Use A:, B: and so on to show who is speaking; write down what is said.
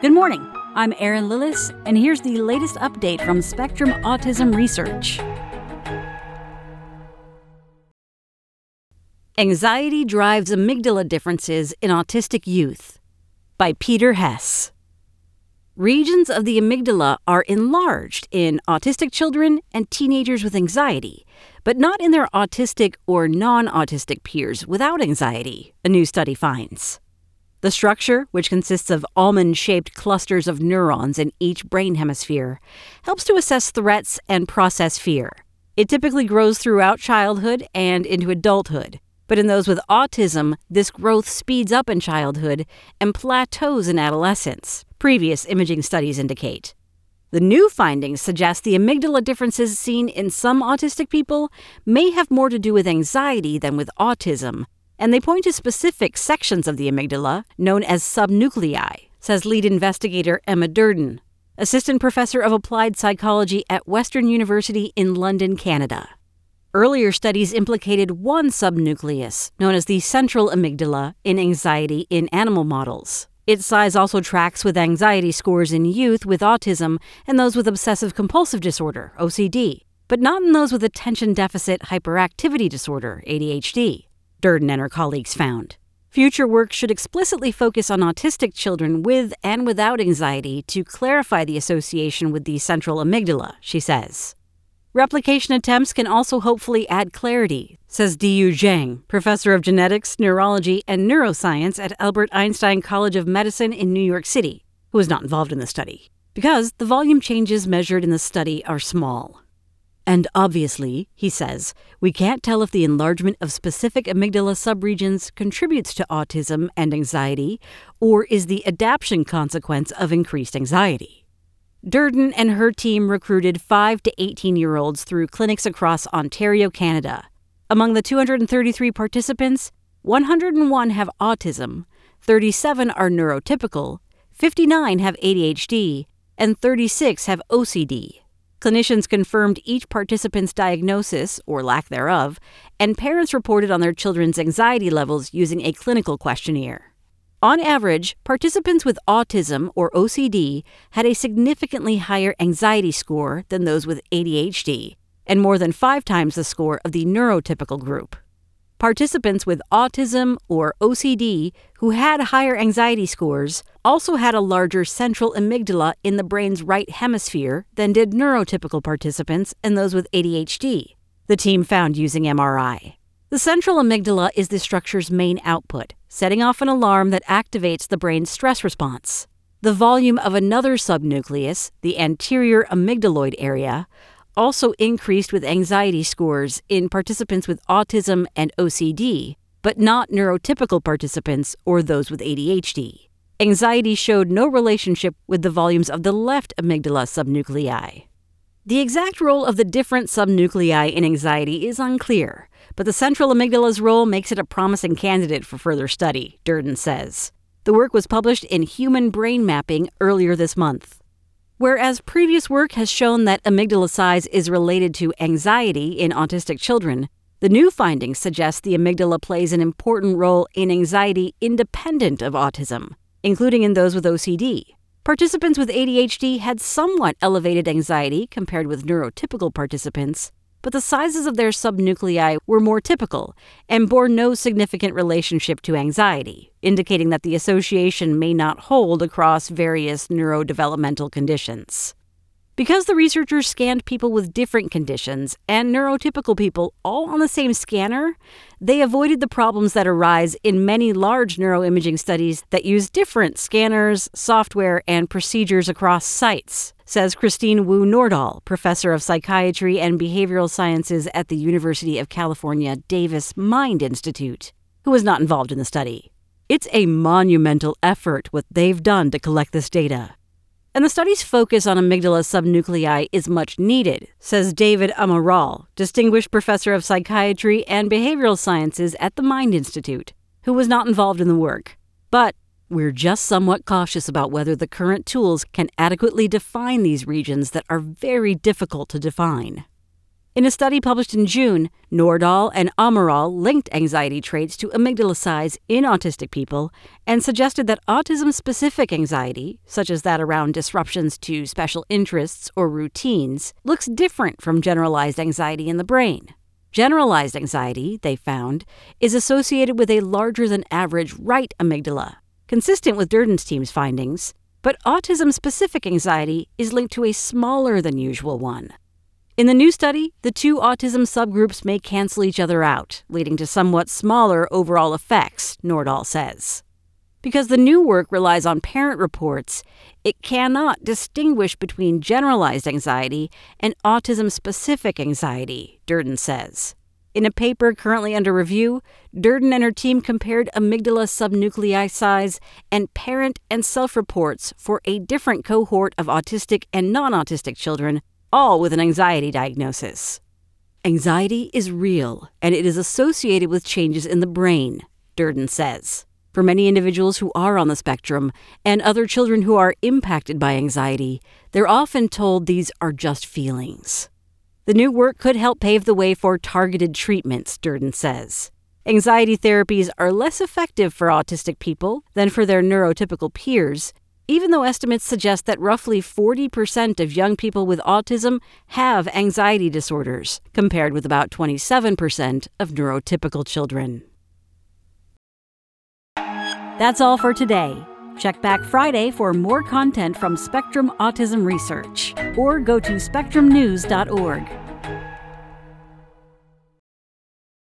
A: Good morning. I'm Erin Lillis, and here's the latest update from Spectrum Autism Research. Anxiety drives amygdala differences in autistic youth by Peter Hess. Regions of the amygdala are enlarged in autistic children and teenagers with anxiety, but not in their autistic or non autistic peers without anxiety, a new study finds. The structure, which consists of almond shaped clusters of neurons in each brain hemisphere, helps to assess threats and process fear. It typically grows throughout childhood and into adulthood, but in those with autism, this growth speeds up in childhood and plateaus in adolescence, previous imaging studies indicate. The new findings suggest the amygdala differences seen in some autistic people may have more to do with anxiety than with autism, and they point to specific sections of the amygdala known as subnuclei, says lead investigator Emma Duerden, assistant professor of applied psychology at Western University in London, Canada. Earlier studies implicated one subnucleus, known as the central amygdala, in anxiety in animal models. Its size also tracks with anxiety scores in youth with autism and those with obsessive compulsive disorder, OCD, but not in those with attention deficit hyperactivity disorder, ADHD. Duerden and her colleagues found. Future work should explicitly focus on autistic children with and without anxiety to clarify the association with the central amygdala, she says. Replication attempts can also hopefully add clarity, says Deyou Zheng, professor of genetics, neurology, and neuroscience at Albert Einstein College of Medicine in New York City, who was not involved in the study, because the volume changes measured in the study are small. And obviously, he says, we can't tell if the enlargement of specific amygdala subregions contributes to autism and anxiety or is the adaptation consequence of increased anxiety. Duerden and her team recruited 5 to 18 year olds through clinics across Ontario, Canada. Among the 233 participants, 101 have autism, 37 are neurotypical, 59 have ADHD, and 36 have OCD. Clinicians confirmed each participant's diagnosis, or lack thereof, and parents reported on their children's anxiety levels using a clinical questionnaire. On average, participants with autism or OCD had a significantly higher anxiety score than those with ADHD, and more than five times the score of the neurotypical group. Participants with autism or OCD who had higher anxiety scores also had a larger central amygdala in the brain's right hemisphere than did neurotypical participants and those with ADHD, the team found using MRI. The central amygdala is the structure's main output, setting off an alarm that activates the brain's stress response. The volume of another subnucleus, the anterior amygdaloid area, also increased with anxiety scores in participants with autism and OCD, but not neurotypical participants or those with ADHD. Anxiety showed no relationship with the volumes of the left amygdala subnuclei. The exact role of the different subnuclei in anxiety is unclear, but the central amygdala's role makes it a promising candidate for further study, Duerden says. The work was published in Human Brain Mapping earlier this month. Whereas previous work has shown that amygdala size is related to anxiety in autistic children, the new findings suggest the amygdala plays an important role in anxiety independent of autism, including in those with OCD. Participants with ADHD had somewhat elevated anxiety compared with neurotypical participants, but the sizes of their subnuclei were more typical and bore no significant relationship to anxiety, indicating that the association may not hold across various neurodevelopmental conditions. Because the researchers scanned people with different conditions and neurotypical people all on the same scanner, they avoided the problems that arise in many large neuroimaging studies that use different scanners, software, and procedures across sites, says Christine Wu Nordahl, professor of psychiatry and behavioral sciences at the University of California Davis Mind Institute, who was not involved in the study. It's a monumental effort what they've done to collect this data. And the study's focus on amygdala subnuclei is much needed, says David Amaral, distinguished professor of psychiatry and behavioral sciences at the Mind Institute, who was not involved in the work. But we're just somewhat cautious about whether the current tools can adequately define these regions that are very difficult to define. In a study published in June, Nordahl and Amaral linked anxiety traits to amygdala size in autistic people and suggested that autism specific anxiety, such as that around disruptions to special interests or routines, looks different from generalized anxiety in the brain. Generalized anxiety, they found, is associated with a larger than average right amygdala, consistent with Duerden's team's findings, but autism specific anxiety is linked to a smaller than usual one. In the new study, the two autism subgroups may cancel each other out, leading to somewhat smaller overall effects, Nordahl says. Because the new work relies on parent reports, it cannot distinguish between generalized anxiety and autism specific anxiety, Duerden says. In a paper currently under review, Duerden and her team compared amygdala subnuclei size and parent and self reports for a different cohort of autistic and non autistic children all with an anxiety diagnosis. Anxiety is real, and it is associated with changes in the brain, Duerden says. For many individuals who are on the spectrum and other children who are impacted by anxiety, they're often told these are just feelings. The new work could help pave the way for targeted treatments, Duerden says. Anxiety therapies are less effective for autistic people than for their neurotypical peers, even though estimates suggest that roughly 40% of young people with autism have anxiety disorders, compared with about 27% of neurotypical children. That's all for today. Check back Friday for more content from Spectrum Autism Research, or go to spectrumnews.org.